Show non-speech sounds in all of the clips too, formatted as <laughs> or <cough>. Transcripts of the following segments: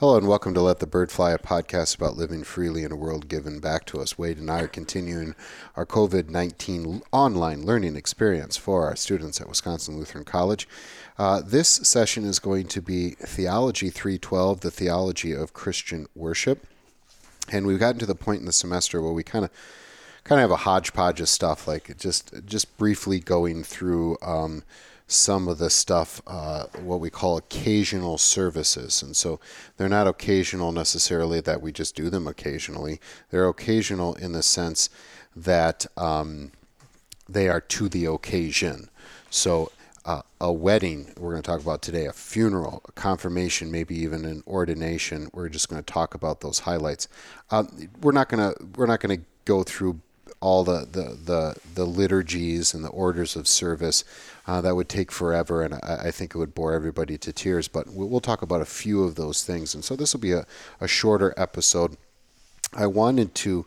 Hello and welcome to Let the Bird Fly, a podcast about living freely in a world given back to us. Wade and I are continuing our COVID 19 online learning experience for our students at Wisconsin Lutheran College. Uh, this session is going to be Theology 312, the theology of Christian worship. And we've gotten to the point in the semester where we kind of kind of have a hodgepodge of stuff, like just just briefly going through um, some of the stuff, uh, what we call occasional services. And so they're not occasional necessarily that we just do them occasionally. They're occasional in the sense that um, they are to the occasion. So uh, a wedding, we're going to talk about today, a funeral, a confirmation, maybe even an ordination. We're just going to talk about those highlights. Uh, we're not going to we're not going to go through all the, the, the, the liturgies and the orders of service. Uh, that would take forever, and I, I, think it would bore everybody to tears. But we'll talk about a few of those things. And so this will be a, a shorter episode. I wanted to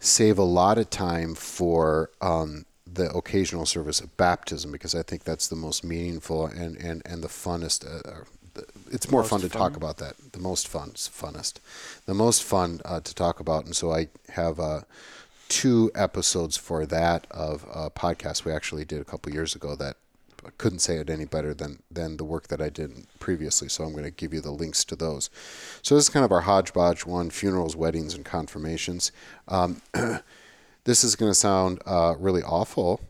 save a lot of time for um, the occasional service of baptism because I think that's the most meaningful and, and, and the funnest. Uh, it's more fun to fun. talk about that. The most fun, funnest, the most fun uh, to talk about. And so I have uh, two episodes for that of a podcast we actually did a couple years ago that I couldn't say it any better than than the work that I did previously. So I'm going to give you the links to those. So this is kind of our hodgepodge one: funerals, weddings, and confirmations. Um, <clears throat> this is going to sound uh, really awful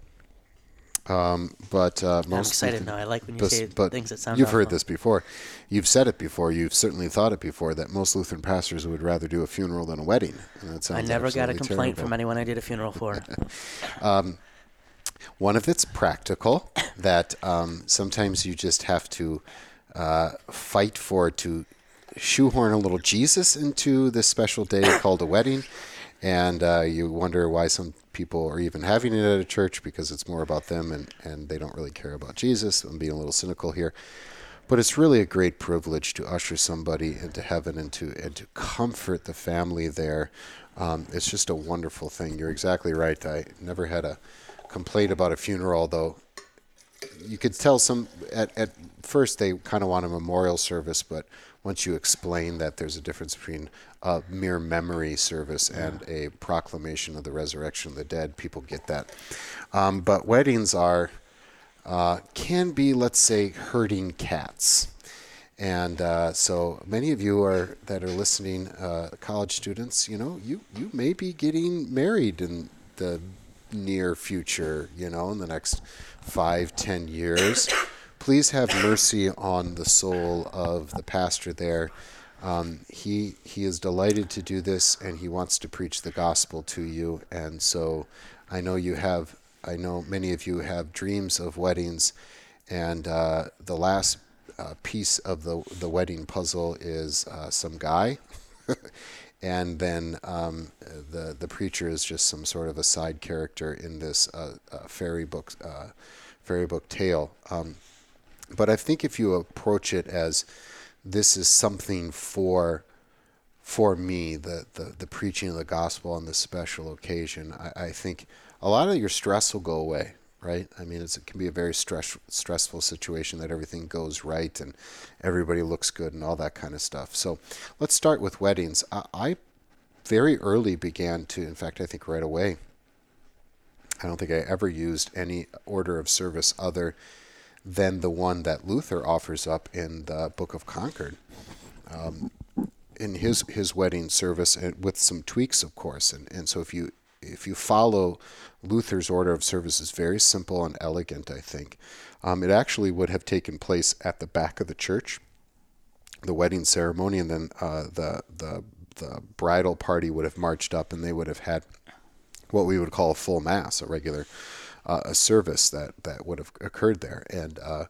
um, but uh, most I'm excited now. I like when you say but things that sound. You've heard this before. You've said it before. You've certainly thought it before that most Lutheran pastors would rather do a funeral than a wedding. I never got a complaint terrible. from anyone I did a funeral for. <laughs> um, one of it's practical that um, sometimes you just have to uh, fight for to shoehorn a little Jesus into this special day called a wedding and uh, you wonder why some people are even having it at a church because it's more about them and, and they don't really care about Jesus. I'm being a little cynical here. But it's really a great privilege to usher somebody into heaven and to, and to comfort the family there. Um, it's just a wonderful thing. You're exactly right. I never had a complaint about a funeral, though you could tell some at, at first they kind of want a memorial service, but once you explain that there's a difference between a mere memory service yeah. and a proclamation of the resurrection of the dead, people get that. Um, but weddings are uh, can be, let's say, herding cats. And uh, so many of you are that are listening, uh, college students. You know, you you may be getting married in the near future. You know, in the next five, ten years <coughs> please have mercy on the soul of the pastor there. Um, he he is delighted to do this, and he wants to preach the gospel to you. And so, I know you have. I know many of you have dreams of weddings, and uh, the last uh, piece of the the wedding puzzle is uh, some guy. <laughs> and then um, the the preacher is just some sort of a side character in this uh, uh, fairy book uh, fairy book tale. Um, but I think if you approach it as this is something for for me, the, the, the preaching of the gospel on this special occasion, I, I think a lot of your stress will go away, right? I mean, it can be a very stress, stressful situation that everything goes right and everybody looks good and all that kind of stuff. So let's start with weddings. I, I very early began to, in fact, I think right away, I don't think I ever used any order of service other than the one that Luther offers up in the Book of Concord. Um, in his his wedding service, and with some tweaks, of course. And and so if you if you follow Luther's order of service, is very simple and elegant. I think um, it actually would have taken place at the back of the church, the wedding ceremony, and then uh, the the the bridal party would have marched up, and they would have had what we would call a full mass, a regular uh, a service that that would have occurred there. And uh,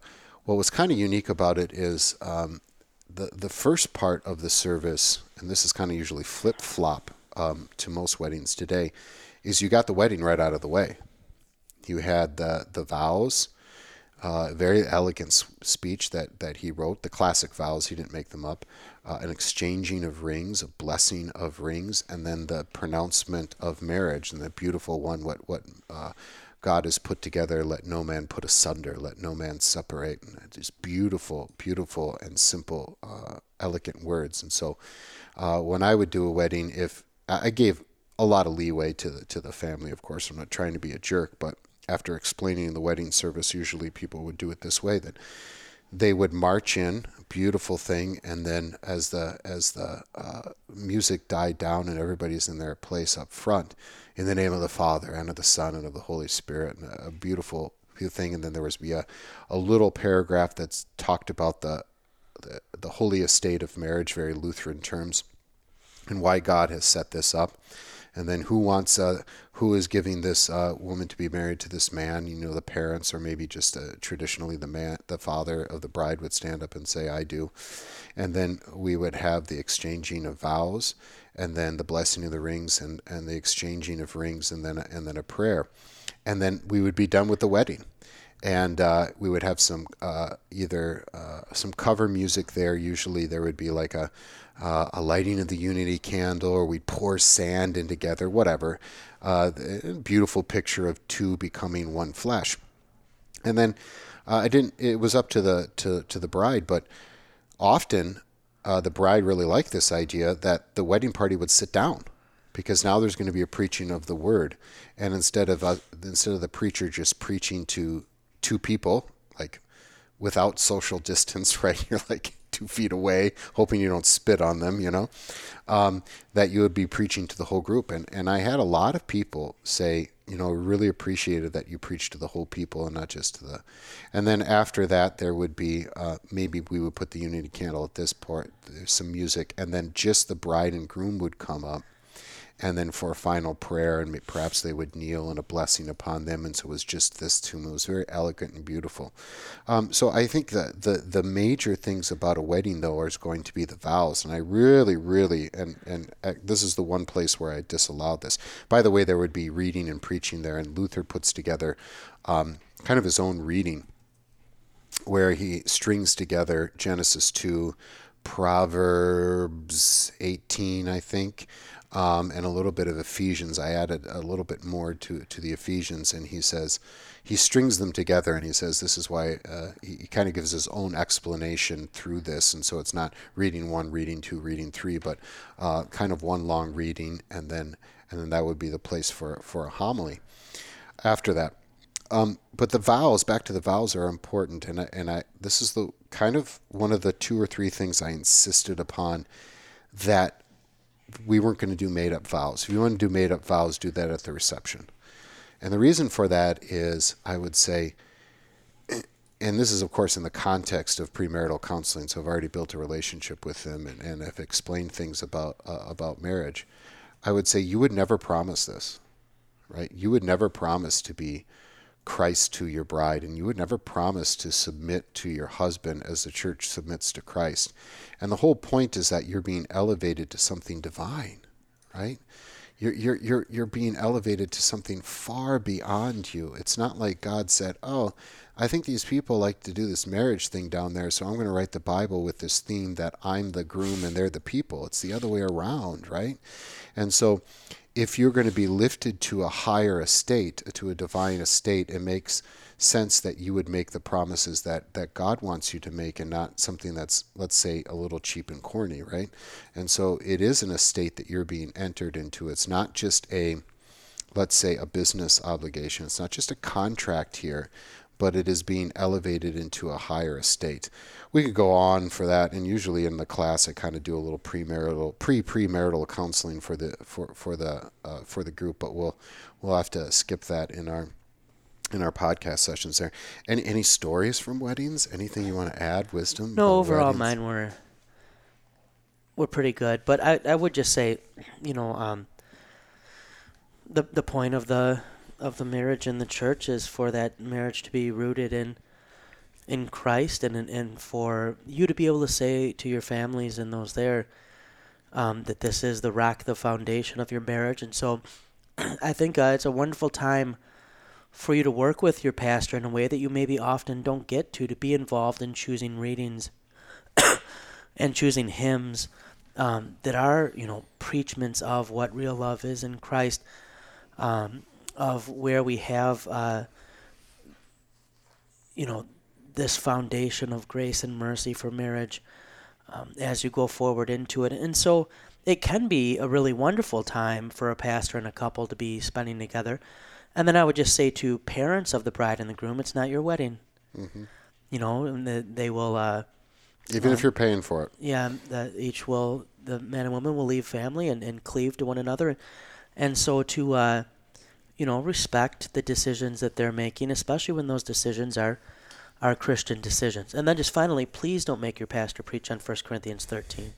what was kind of unique about it is um, the the first part of the service, and this is kind of usually flip flop um, to most weddings today, is you got the wedding right out of the way. You had the the vows. Uh, very elegant speech that, that he wrote, the classic vows, he didn't make them up, uh, an exchanging of rings, a blessing of rings, and then the pronouncement of marriage, and the beautiful one, what, what uh, God has put together, let no man put asunder, let no man separate. And beautiful, beautiful, and simple, uh, elegant words. And so, uh, when I would do a wedding, if I gave a lot of leeway to the, to the family, of course, I'm not trying to be a jerk, but after explaining the wedding service, usually people would do it this way: that they would march in, beautiful thing, and then as the as the uh, music died down and everybody's in their place up front, in the name of the Father and of the Son and of the Holy Spirit, and a beautiful thing. And then there was be a, a little paragraph that's talked about the, the the holy estate of marriage, very Lutheran terms, and why God has set this up and then who wants uh, who is giving this uh, woman to be married to this man? You know the parents or maybe just uh, traditionally the man the father of the bride would stand up and say i do. And then we would have the exchanging of vows and then the blessing of the rings and, and the exchanging of rings and then and then a prayer. And then we would be done with the wedding. And uh, we would have some uh, either uh, some cover music there. Usually there would be like a uh, a lighting of the unity candle, or we'd pour sand in together, whatever. Uh, beautiful picture of two becoming one flesh. And then uh, I didn't. It was up to the to to the bride, but often uh, the bride really liked this idea that the wedding party would sit down because now there's going to be a preaching of the word, and instead of uh, instead of the preacher just preaching to two people like without social <laughs> distance, right? You're like two feet away, hoping you don't spit on them, you know, um, that you would be preaching to the whole group. And, and I had a lot of people say, you know, really appreciated that you preached to the whole people and not just to the. And then after that, there would be uh, maybe we would put the unity candle at this part, there's some music, and then just the bride and groom would come up and then for a final prayer, and perhaps they would kneel and a blessing upon them. And so it was just this tomb. It was very elegant and beautiful. Um, so I think that the the major things about a wedding, though, is going to be the vows. And I really, really, and and uh, this is the one place where I disallowed this. By the way, there would be reading and preaching there, and Luther puts together um, kind of his own reading, where he strings together Genesis two. Proverbs 18, I think, um, and a little bit of Ephesians. I added a little bit more to, to the Ephesians, and he says, he strings them together, and he says this is why uh, he, he kind of gives his own explanation through this, and so it's not reading one, reading two, reading three, but uh, kind of one long reading, and then and then that would be the place for for a homily. After that, um, but the vowels, back to the vowels, are important, and I, and I this is the kind of one of the two or three things I insisted upon that we weren't going to do made up vows. If you want to do made up vows, do that at the reception. And the reason for that is, I would say, <clears throat> and this is, of course, in the context of premarital counseling. So I've already built a relationship with them and, and have explained things about uh, about marriage. I would say you would never promise this, right? You would never promise to be Christ to your bride, and you would never promise to submit to your husband as the church submits to Christ. And the whole point is that you're being elevated to something divine, right? You're, you're, you're, you're being elevated to something far beyond you. It's not like God said, Oh, I think these people like to do this marriage thing down there, so I'm going to write the Bible with this theme that I'm the groom and they're the people. It's the other way around, right? And so if you're going to be lifted to a higher estate, uh, to a divine estate, it makes sense that you would make the promises that, that God wants you to make and not something that's, let's say, a little cheap and corny, right? And so it is an estate that you're being entered into. It's not just a, let's say, a business obligation. It's not just a contract here, but it is being elevated into a higher estate. We could go on for that, and usually in the class I kind of do a little premarital, pre-premarital counseling for the for for the uh, for the group, but we'll we'll have to skip that in our in our podcast sessions there. Any any stories from weddings? Anything you want to add? Wisdom? No, overall weddings? mine were were pretty good, but I I would just say, you know, um, the the point of the of the marriage in the church is for that marriage to be rooted in in Christ and and for you to be able to say to your families and those there um, that this is the rock, the foundation of your marriage. And so <clears throat> I think uh, it's a wonderful time for you to work with your pastor in a way that you maybe often don't get to, to be involved in choosing readings <coughs> and choosing hymns um, that are, you know, preachments of what real love is in Christ. Um, of where we have, uh, you know, this foundation of grace and mercy for marriage um, as you go forward into it. And so it can be a really wonderful time for a pastor and a couple to be spending together. And then I would just say to parents of the bride and the groom, it's not your wedding. Mm-hmm. You know, and the, they will. Uh, Even if you're paying for it. yeah, that each will the man and woman will leave family and, and cleave to one another, and so to uh, you know respect the decisions that they're making, especially when those decisions are are Christian decisions. And then just finally, please don't make your pastor preach on 1 Corinthians 13.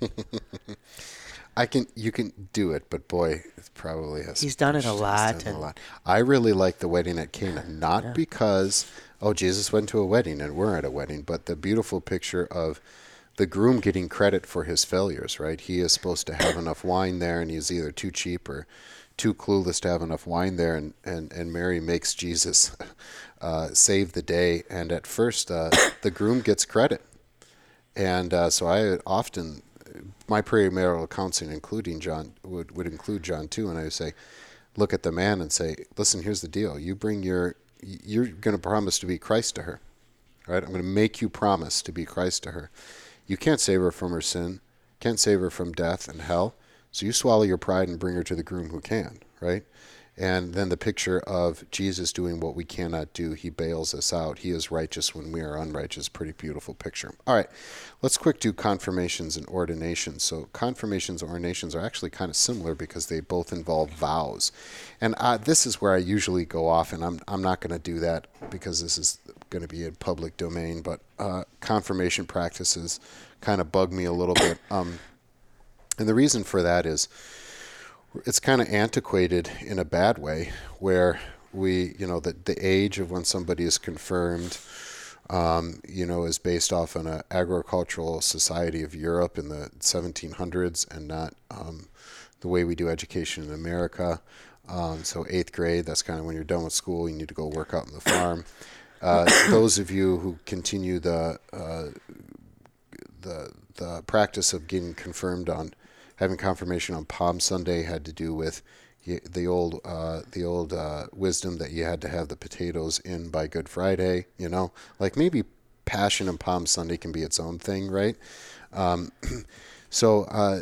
<laughs> I can, you can do it, but boy, it probably has. He's done it a lot, done a lot. I really like the wedding at Cana, <sighs> not because oh Jesus went to a wedding and we're at a wedding, but the beautiful picture of the groom getting credit for his failures. Right, he is supposed to have enough wine there, and he's either too cheap or too clueless to have enough wine there, and and and Mary makes Jesus <laughs> uh, save the day, and at first uh, <coughs> the groom gets credit. And uh, so I often, my premarital counseling, including John, would, would include John too. And I would say, look at the man and say, listen, here's the deal. You bring your, you're going to promise to be Christ to her, right? I'm going to make you promise to be Christ to her. You can't save her from her sin, can't save her from death and hell. So you swallow your pride and bring her to the groom who can, right? And then the picture of Jesus doing what we cannot do. He bails us out. He is righteous when we are unrighteous. Pretty beautiful picture. All right, let's quick do confirmations and ordinations. So confirmations and ordinations are actually kind of similar because they both involve vows. And uh, this is where I usually go off, and I'm, I'm not going to do that because this is going to be in public domain. But uh, confirmation practices kind of bug me a little bit. Um, and the reason for that is it's kind of antiquated in a bad way where we you know the, the age of when somebody is confirmed um, you know is based off an uh, agricultural society of europe in the 1700s and not um, the way we do education in america. Um, so eighth grade that's kind of when you're done with school you need to go work out on the farm. Uh, those of you who continue the uh, the the practice of getting confirmed on having confirmation on Palm Sunday had to do with the old uh, the old uh, wisdom that you had to have the potatoes in by Good Friday. You know, like maybe Passion and Palm Sunday can be its own thing, right? Um, <clears throat> so. Uh,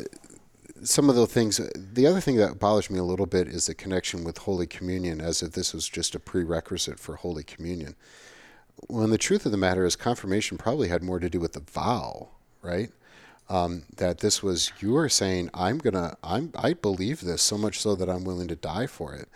some of the things, the other thing that bothers me a little bit is the connection with Holy Communion, as if this was just a prerequisite for Holy Communion. When the truth of the matter is, confirmation probably had more to do with the vow, right? Um, that this was you are saying I'm gonna I'm I believe this so much so that I'm willing to die for it,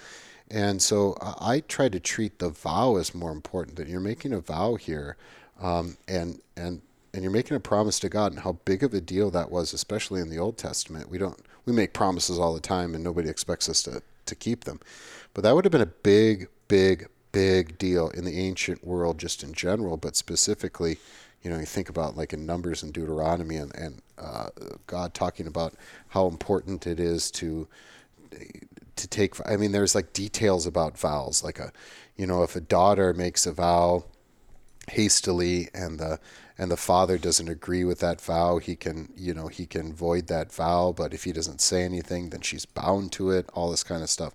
and so I, I try to treat the vow as more important. That you're making a vow here, um, and and and you're making a promise to God, and how big of a deal that was, especially in the Old Testament. We don't we make promises all the time, and nobody expects us to to keep them, but that would have been a big big big deal in the ancient world just in general, but specifically you know, you think about like in Numbers and Deuteronomy and, and uh, God talking about how important it is to to take. I mean, there's like details about vows, like a, you know, if a daughter makes a vow hastily and the and the father doesn't agree with that vow, he can, you know, he can void that vow. But if he doesn't say anything, then she's bound to it. All this kind of stuff.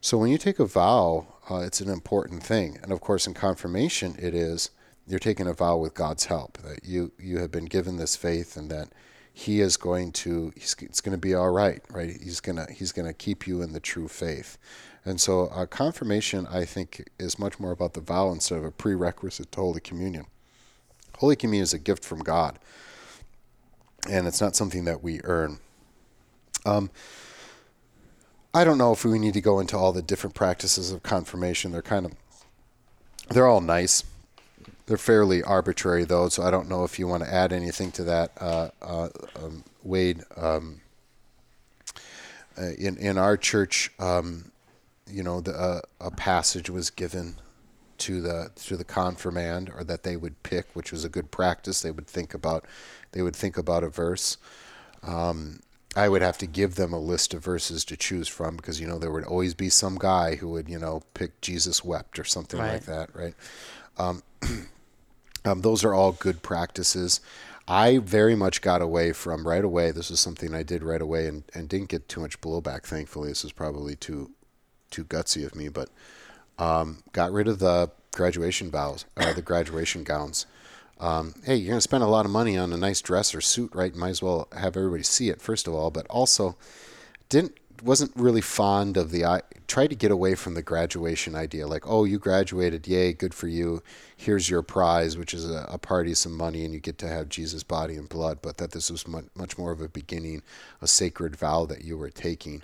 So when you take a vow, uh, it's an important thing, and of course, in confirmation, it is you're taking a vow with God's help that you you have been given this faith and that He is going to he's, it's going to be all right, right? He's gonna He's gonna keep you in the true faith, and so uh, confirmation I think is much more about the vow instead of a prerequisite to Holy Communion. Holy Communion is a gift from God, and it's not something that we earn. Um, I don't know if we need to go into all the different practices of confirmation. They're kind of they're all nice they're fairly arbitrary, though, so I don't know if you want to add anything to that, uh, uh, um, Wade. Um, uh, in in our church, um, you know, the, uh, a passage was given to the to the confirmand, or that they would pick, which was a good practice. They would think about they would think about a verse. Um, I would have to give them a list of verses to choose from because you know there would always be some guy who would you know pick Jesus wept or something Right. like that, right? Um, <clears throat> those are all good practices. I very much got away from right away. This was something I did right away and, and didn't get too much blowback, thankfully. This is probably too too gutsy of me, but um, got rid of the graduation vows, uh, the <coughs> graduation gowns. Um, hey, you're to spend a lot of money on a nice dress or suit, right? Might as well have everybody see it first of all. But also, didn't wasn't really fond of the I tried to get away from the graduation idea like oh you graduated yay good for you. Here's your prize which is a, a party some money and you get to have Jesus body and blood but that this was much, much more of a beginning a sacred vow that you were taking.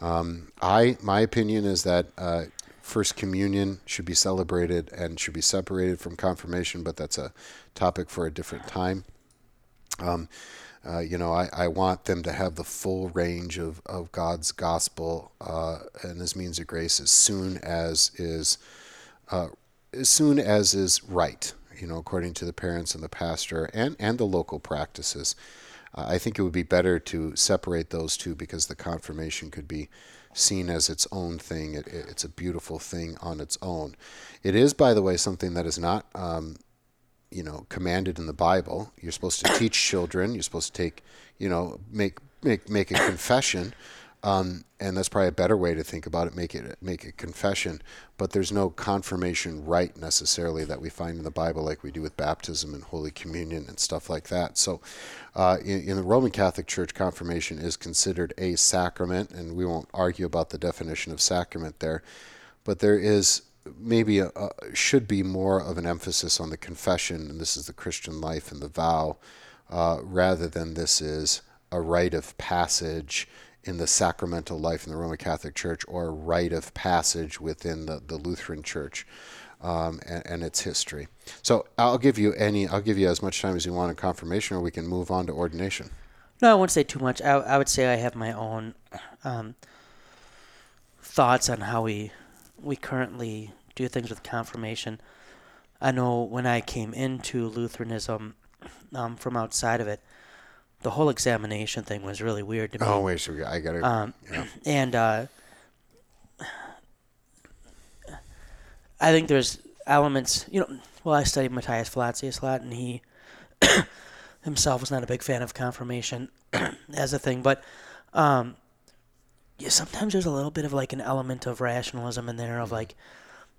Um, I my opinion is that uh, first communion should be celebrated and should be separated from confirmation but that's a topic for a different time. Um, uh, you know, I, I want them to have the full range of, of God's gospel uh, and His means of grace as soon as is uh, as soon as is right. You know, according to the parents and the pastor and and the local practices. Uh, I think it would be better to separate those two because the confirmation could be seen as its own thing. It, it, it's a beautiful thing on its own. It is, by the way, something that is not um, you know commanded in the Bible. You're supposed to teach children. You're supposed to take you know make make make a confession, um, and that's probably a better way to think about it. Make it make a confession, but there's no confirmation rite necessarily that we find in the Bible like we do with baptism and Holy Communion and stuff like that. So, uh, in, in the Roman Catholic Church, confirmation is considered a sacrament, and we won't argue about the definition of sacrament there, but there is maybe a, a, should be more of an emphasis on the confession, and this is the Christian life and the vow, uh, rather than this is a rite of passage in the sacramental life in the Roman Catholic Church or a rite of passage within the, the Lutheran Church. Um, and, and, its history. So I'll give you any. I'll give you as much time as you want in confirmation, or we can move on to ordination. No, I won't say too much. I, I would say I have my own um, thoughts on how we we currently do things with confirmation. I know when I came into Lutheranism um, from outside of it, the whole examination thing was really weird to me. Oh wait, so I got it. Um, yeah. <clears throat> And uh, I think there's elements. You know, well, I studied Matthias Flacius a lot, and he <coughs> himself was not a big fan of confirmation <coughs> as a thing, but um, yeah, sometimes there's a little bit of like an element of rationalism in there of mm-hmm. like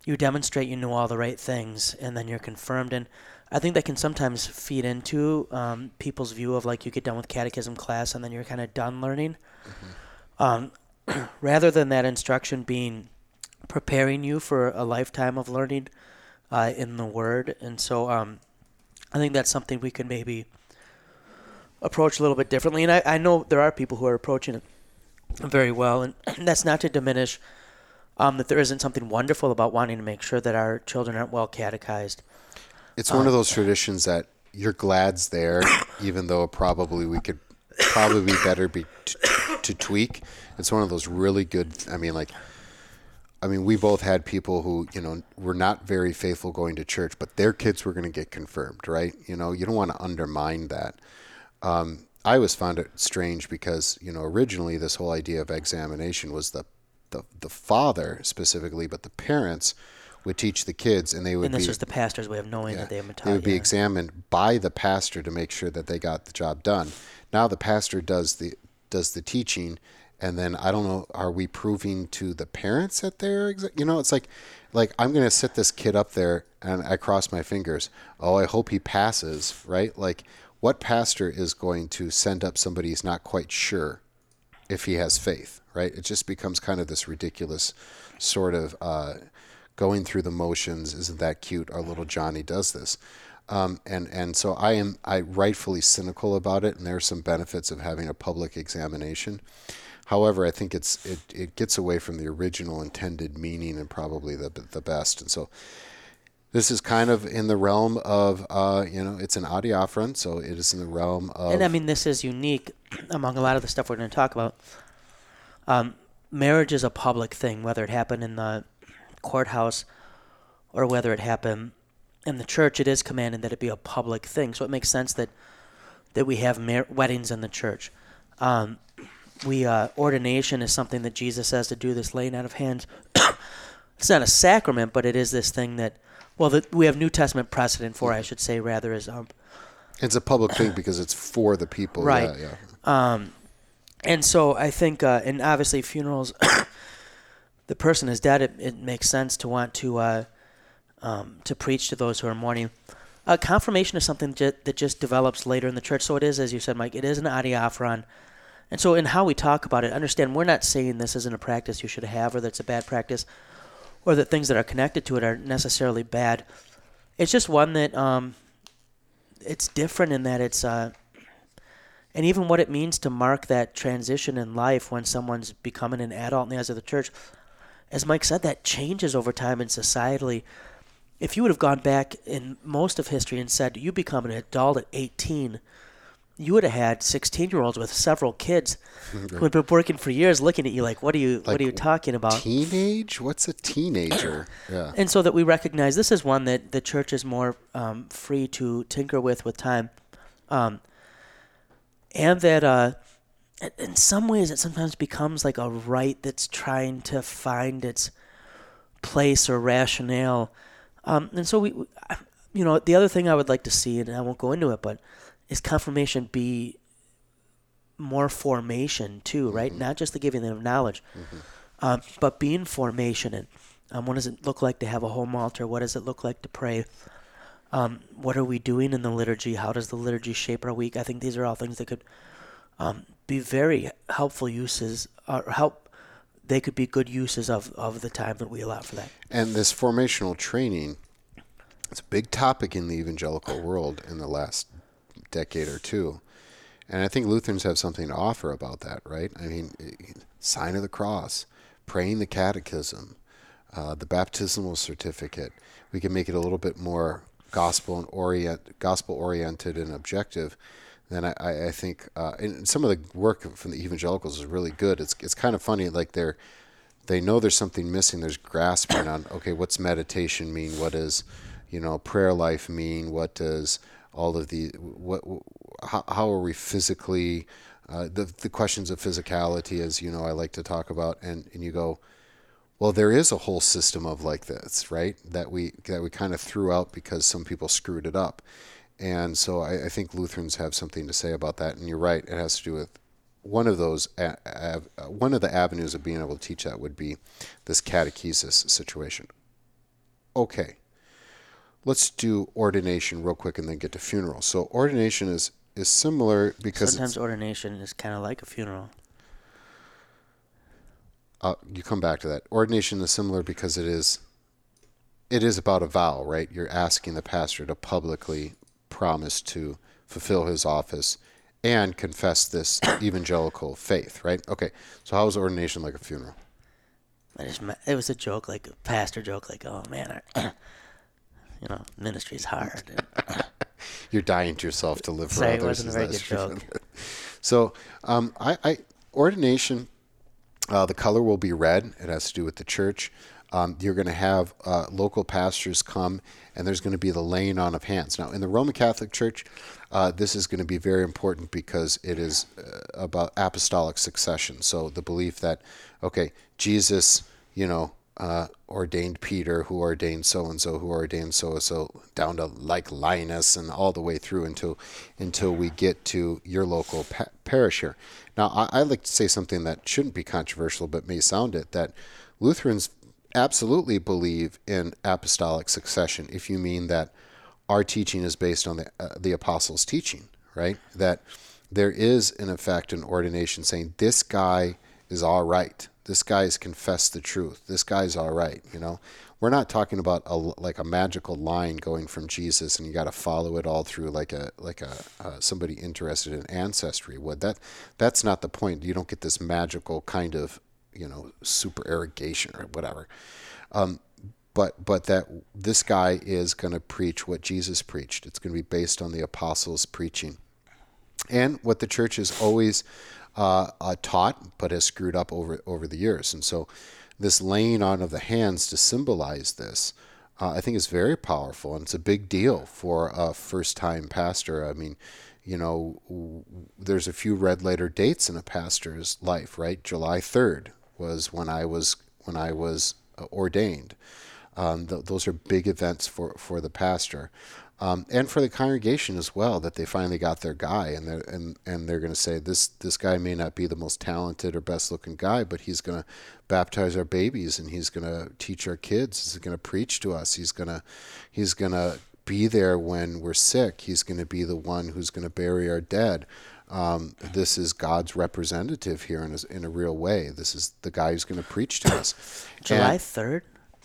you demonstrate you know all the right things and then you're confirmed and i think that can sometimes feed into um, people's view of like you get done with catechism class and then you're kind of done learning mm-hmm. um, <clears throat> rather than that instruction being preparing you for a lifetime of learning uh, in the word and so um, i think that's something we could maybe approach a little bit differently and I, I know there are people who are approaching it very well, and <clears throat> that's not to diminish um, that there isn't something wonderful about wanting to make sure that our children aren't well catechized. It's um, one of those traditions that you're glad's there, <coughs> even though probably we could probably be better be to, to tweak. It's one of those really good. I mean, like, I mean, we both had people who you know were not very faithful going to church, but their kids were going to get confirmed, right? You know, you don't want to undermine that. Um, I always found it strange because you know originally this whole idea of examination was the the, the father specifically, but the parents would teach the kids, and they would. And this be, was the pastor's way of knowing yeah, that they have They would be yeah. examined by the pastor to make sure that they got the job done. Now the pastor does the does the teaching, and then I don't know. Are we proving to the parents that they're exa- you know? It's like like I'm going to sit this kid up there, and I cross my fingers. Oh, I hope he passes, right? Like what pastor is going to send up somebody who's not quite sure if he has faith, right? It just becomes kind of this ridiculous sort of uh, going through the motions. Isn't that cute? Our little Johnny does this. Um, and and so I am I rightfully cynical about it, and there are some benefits of having a public examination. However, I think it's it, it gets away from the original intended meaning and probably the the best. And so this is kind of in the realm of, uh, you know, it's an adiaphron, so it is in the realm of. And I mean, this is unique among a lot of the stuff we're going to talk about. Um, marriage is a public thing, whether it happened in the courthouse or whether it happened in the church. It is commanded that it be a public thing, so it makes sense that that we have mar- weddings in the church. Um, we uh, ordination is something that Jesus says to do. This laying out of hands. <coughs> it's not a sacrament, but it is this thing that well, that we have New Testament precedent for, I should say, rather is um, it's a public thing because it's for the people, right? Yeah, yeah. Um, and so I think, uh, and obviously funerals, <coughs> the person is dead, it, it makes sense to want to uh, um, to preach to those who are mourning. Uh, confirmation is something that just develops later in the church. So it is, as you said, Mike, it is an adiaphron. And so in how we talk about it, understand we're not saying this isn't a practice you should have or that's a bad practice or that things that are connected to it are necessarily bad. It's just one that um, it's different in that it's uh, and even what it means to mark that transition in life when someone's becoming an adult in the eyes of the church. As Mike said, that changes over time and societally if you would have gone back in most of history and said you become an adult at 18, you would have had 16 year olds with several kids who had been working for years looking at you like, what are you, like what are you talking about? Teenage? What's a teenager? <coughs> yeah. And so that we recognize this is one that the church is more um, free to tinker with with time. Um, and that uh, in some ways it sometimes becomes like a rite that's trying to find its place or rationale um, and so we, you know, the other thing I would like to see, and I won't go into it, but is confirmation be more formation too, right? Mm-hmm. Not just the giving of knowledge, mm-hmm. um, but being formation. And um, what does it look like to have a home altar? What does it look like to pray? Um, what are we doing in the liturgy? How does the liturgy shape our week? I think these are all things that could um, be very helpful uses or help they could be good uses of, of the time that we allow for that. And this formational training, it's a big topic in the evangelical world in the last decade or two. And I think Lutherans have something to offer about that, right? I mean, sign of the cross, praying the catechism, uh, the baptismal certificate. We can make it a little bit more gospel and orient, gospel oriented and objective then I, I think uh, and some of the work from the evangelicals is really good. It's it's kind of funny, like they're they know there's something missing. There's grasping on okay, what's meditation mean? What does you know prayer life mean? What does all of the what how, how are we physically uh, the the questions of physicality, as you know, I like to talk about, and and you go. Well, there is a whole system of like this, right? That we that we kind of threw out because some people screwed it up, and so I, I, think Lutherans have something to say about that. And you're right; it has to do with one of those. One of the avenues of being able to teach that would be this catechesis situation. Okay, let's do ordination real quick, and then get to funeral. So ordination is is similar because sometimes ordination is kind of like a funeral. Uh, you come back to that. Ordination is similar because it is it is about a vow, right? You're asking the pastor to publicly promise to fulfill his office and confess this <coughs> evangelical faith, right? Okay, so how is ordination like a funeral? I just, it was a joke, like a pastor joke, like, oh man, you know, ministry's hard. <laughs> You're dying to yourself to live for Sorry, others. It wasn't a very good joke. <laughs> so, um, I, I ordination, uh, the color will be red. It has to do with the church. Um, you're going to have uh, local pastors come, and there's going to be the laying on of hands. Now, in the Roman Catholic Church, uh, this is going to be very important because it is uh, about apostolic succession. So the belief that, okay, Jesus, you know, uh, ordained Peter, who ordained so and so, who ordained so and so, down to like Linus, and all the way through until until we get to your local pa- parish here. Now, I, I like to say something that shouldn't be controversial, but may sound it that Lutherans absolutely believe in apostolic succession if you mean that our teaching is based on the, uh, the apostles' teaching, right? That there is, in effect, an ordination saying, this guy is all right. This guy's confessed the truth. This guy's all right, you know? We're not talking about a, like a magical line going from Jesus and you got to follow it all through like a like a uh, somebody interested in ancestry would. That that's not the point. You don't get this magical kind of you know super irrigation or whatever. Um, but but that this guy is going to preach what Jesus preached. It's going to be based on the apostles' preaching, and what the church has always uh, uh, taught, but has screwed up over over the years. And so, this laying on of the hands to symbolize this, uh, I think, is very powerful, and it's a big deal for a first-time pastor. I mean, you know, there's a few red letter dates in a pastor's life, right? July 3rd, was when I was when I was uh, ordained. Um, th- those are big events for, for the pastor. Um, and for the congregation as well that they finally got their guy and they're and, and they're going to say this this guy may not be the most talented or best looking guy but he's going to baptize our babies and he's going to teach our kids he's going to preach to us he's going to he's going to be there when we're sick he's going to be the one who's going to bury our dead um, this is God's representative here in a, in a real way. This is the guy who's going to preach to us. <coughs> July third.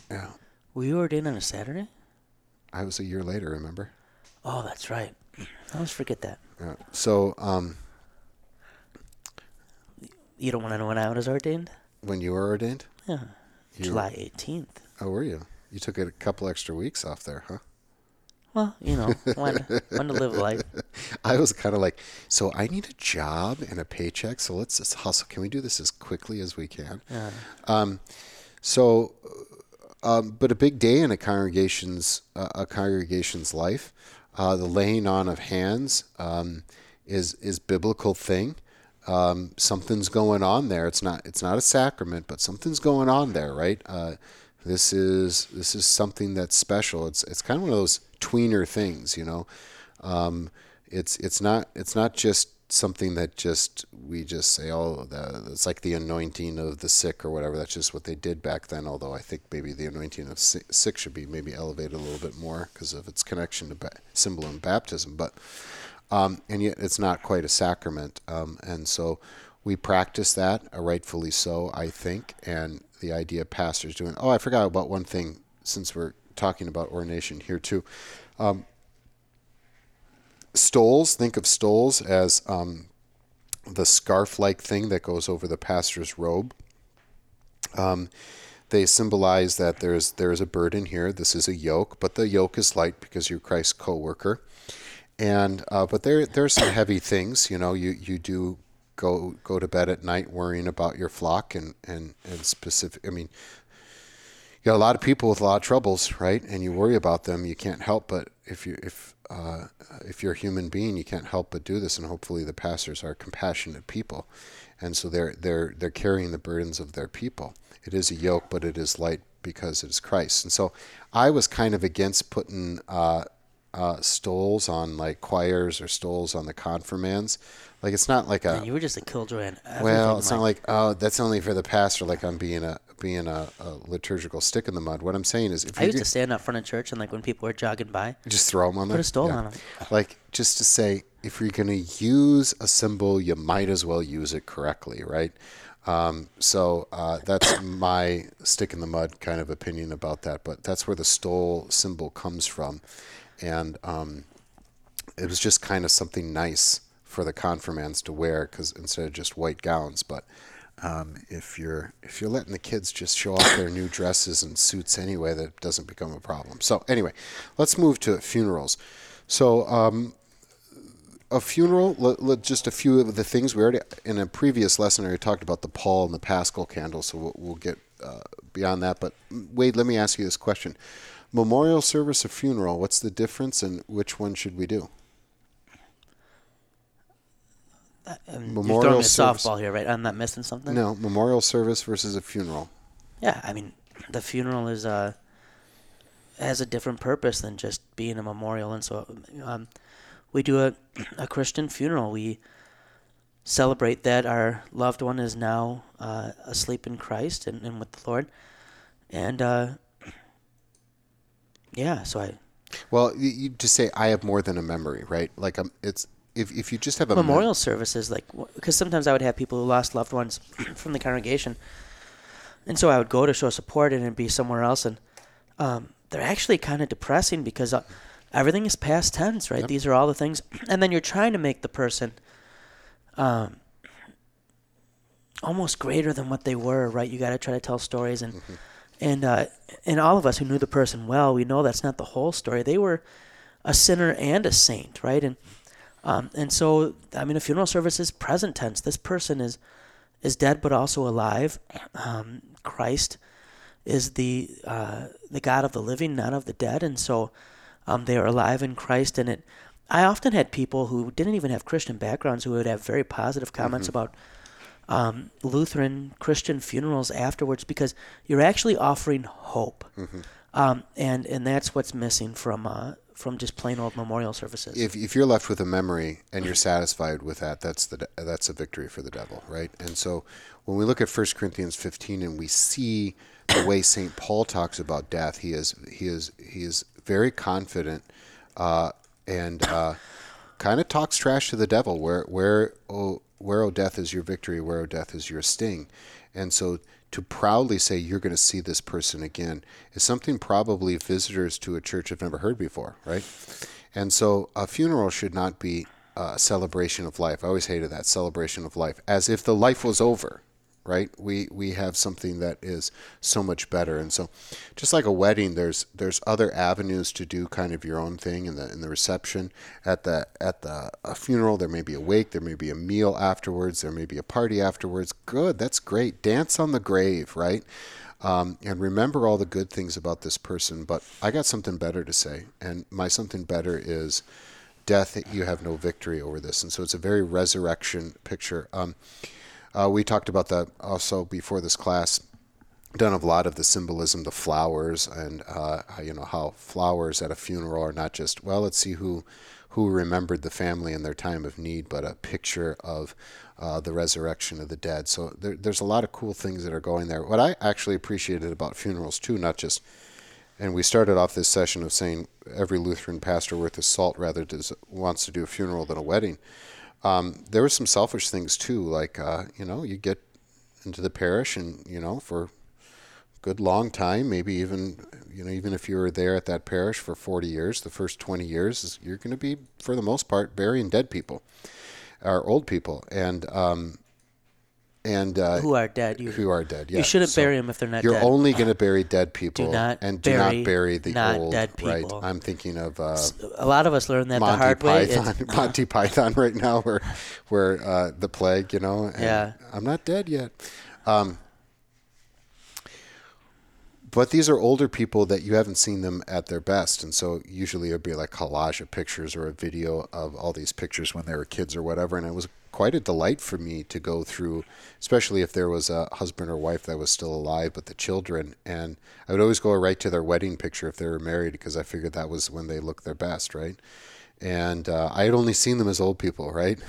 yeah, Were you ordained on a Saturday? I was a year later. Remember? Oh, that's right. I always forget that. Yeah. So um, You don't want to know when I was ordained? when you were ordained, Yeah, You- July eighteenth. how were you? You took a couple extra weeks off there, huh? Well, you know, when <laughs> when to live life. I was kind of like, so I need a job and a paycheck, so let's just hustle. Can we do this as quickly as we can? Yeah. Um, so, um, but a big day in a congregation's uh, a congregation's life, uh, the laying on of hands um, is is biblical thing. Um, something's going on there. It's not it's not a sacrament, but something's going on there, right? Uh, this is this is something that's special. It's it's kind of one of those tweener things, you know. Um, it's it's not it's not just something that just we just say oh it's like the anointing of the sick or whatever. That's just what they did back then. Although I think maybe the anointing of si- sick should be maybe elevated a little bit more because of its connection to ba- symbol and baptism. But um, and yet it's not quite a sacrament. Um, and so we practice that, uh, rightfully so, I think. And the idea of pastors doing. Oh, I forgot about one thing since we're talking about ordination here too. Um, stoles. Think of stoles as um, the scarf-like thing that goes over the pastor's robe. Um, they symbolize that there's there's a burden here. This is a yoke, but the yoke is light because you're Christ's co-worker. And uh, but there there's some <coughs> heavy things. You know, you you do go go to bed at night worrying about your flock and and and specific. I mean, you got a lot of people with a lot of troubles, right? And you worry about them. You can't help but if you if uh, if you're a human being, you can't help but do this. And hopefully, the pastors are compassionate people, and so they're they're they're carrying the burdens of their people. It is a yoke, but it is light because it is Christ. And so, I was kind of against putting. Uh, uh, stoles on like choirs or stoles on the confirmands. Like it's not like a And you were just a killjoy and well, it's not like oh, that's only for the pastor. Like I'm being a being a, a liturgical stick in the mud. What I'm saying is, if I used to stand up front of church and like when people were jogging by, just throw them on there, put a stole Yeah. on them. Like just to say, if you're going to use a symbol, you might as well use it correctly, right? Um, so uh, that's my stick in the mud kind of opinion about that. But that's where the stole symbol comes from, and um, it was just kind of something nice for the confirmands to wear because instead of just white gowns, but um, if you're if you're letting the kids just show off their new dresses and suits anyway, that doesn't become a problem. So anyway, let's move to funerals. So um, a funeral, let, let- just a few of the things we already in a previous lesson I already talked about the pall and the Paschal candle, so we'll, we'll get uh, beyond that. But Wade, let me ask you this question: memorial service or funeral? What's the difference, and which one should we do? Um, you're throwing Memorial a service. softball here, right? I'm not missing something. No, memorial service versus a funeral. Yeah, I mean, the funeral is uh has a different purpose than just being a memorial, and so um, we do a a Christian funeral. We celebrate that our loved one is now uh, asleep in Christ and, and with the Lord, and uh, yeah, so I Well, you, you just say I have more than a memory, right? Like um, it's if if you just have a mem- memorial services like because sometimes I would have people who lost loved ones <clears throat> from the congregation, and so I would go to show support and it'd be somewhere else, and um, they're actually kind of depressing because uh, everything is past tense, right? These are all the things, <clears throat> and then you're trying to make the person um, almost greater than what they were, right? You got to try to tell stories and. And uh, and all of us who knew the person well, we know that's not the whole story. They were a sinner and a saint, right? And um, and so, I mean, a funeral service is present tense. This person is is dead, but also alive. Um, Christ is the uh, the God of the living, not of the dead, and so um, they are alive in Christ. And it, I often had people who didn't even have Christian backgrounds who would have very positive comments about um, Lutheran Christian funerals afterwards because you're actually offering hope, um, and and that's what's missing from uh, from just plain old memorial services. if, if you're left with a memory and you're satisfied with that, that's the that's a victory for the devil, right? And so when we look at 1 Corinthians 15 and we see the way St. Paul talks about death, he is he is he is very confident uh, and uh, kind of talks trash to the devil. Where where oh where oh death is your victory, where oh death is your sting, and so to proudly say you're going to see this person again is something probably visitors to a church have never heard before, right? And so a funeral should not be a celebration of life. I always hated that celebration of life, as if the life was over, right? We we have something that is so much better. And so, just like a wedding, there's there's other avenues to do kind of your own thing in the in the reception. At the at the a funeral, there may be a wake, there may be a meal afterwards, there may be a party afterwards. Good, that's great. Dance on the grave, right? Um, and remember all the good things about this person. But I got something better to say, and my something better is death. You have no victory over this, and so it's a very resurrection picture. Um, uh, we talked about that also before this class. Done a lot of the symbolism, the flowers, and uh, you know how flowers at a funeral are not just well. Let's see who who remembered the family in their time of need, but a picture of uh, the resurrection of the dead. So there, there's a lot of cool things that are going there. What I actually appreciated about funerals too, not just and we started off this session of saying every Lutheran pastor worth his salt rather does, wants to do a funeral than a wedding. Um, there were some selfish things too, like uh, you know, you get into the parish, and you know, for a good long time, maybe even you know, even if you were there at that parish for 40 years, the first 20 years, you're going to be, for the most part, burying dead people or old people, and um, and uh, who are dead. You, who are dead. Yeah. you shouldn't So bury them if they're not dead. You're dead. only going to bury dead people, not and do bury not bury the not old. dead Right. people. I'm thinking of uh, a lot of us learn that the Monty hard way. Python, It's- <laughs> Monty Python right now, where where uh, the plague, you know. and Yeah. I'm not dead yet. Um, but these are older people that you haven't seen them at their best, and so usually it'd be like collage of pictures or a video of all these pictures when they were kids or whatever. And it was quite a delight for me to go through, especially if there was a husband or wife that was still alive, but the children. And I would always go right to their wedding picture if they were married because I figured that was when they looked their best, right? and uh, I had only seen them as old people, right?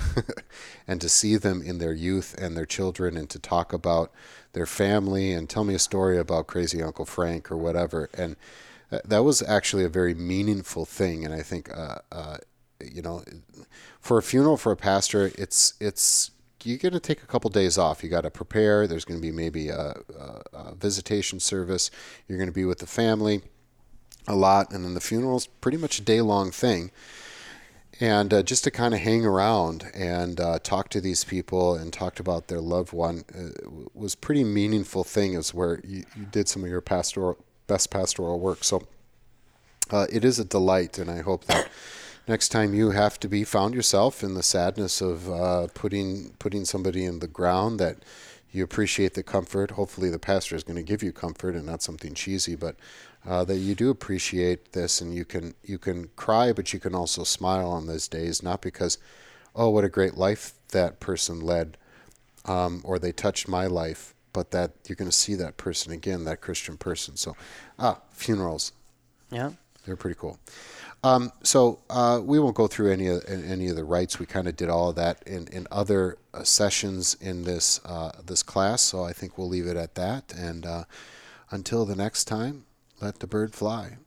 <laughs> and to see them in their youth and their children, and to talk about their family and tell me a story about crazy Uncle Frank or whatever, and uh, that was actually a very meaningful thing. And I think, uh, uh, you know, for a funeral for a pastor, it's it's you're going to take a couple days off. You got to prepare. There's going to be maybe a, a, a visitation service. You're going to be with the family a lot, and then the funeral's pretty much a day long thing and uh, just to kind of hang around and uh, talk to these people and talked about their loved one uh, was pretty meaningful thing is where you, you did some of your pastoral best pastoral work so uh, it is a delight and i hope that next time you have to be found yourself in the sadness of uh, putting putting somebody in the ground that you appreciate the comfort. Hopefully the pastor is going to give you comfort and not something cheesy but uh, that you do appreciate this and you can you can cry but you can also smile on those days not because oh what a great life that person led um, or they touched my life but that you're going to see that person again that christian person. So ah funerals. Yeah. they're pretty cool um, so uh, we won't go through any of any of the rites. We kind of did all of that in, in other uh, sessions in this uh, this class. So I think we'll leave it at that. And uh, until the next time, let the bird fly.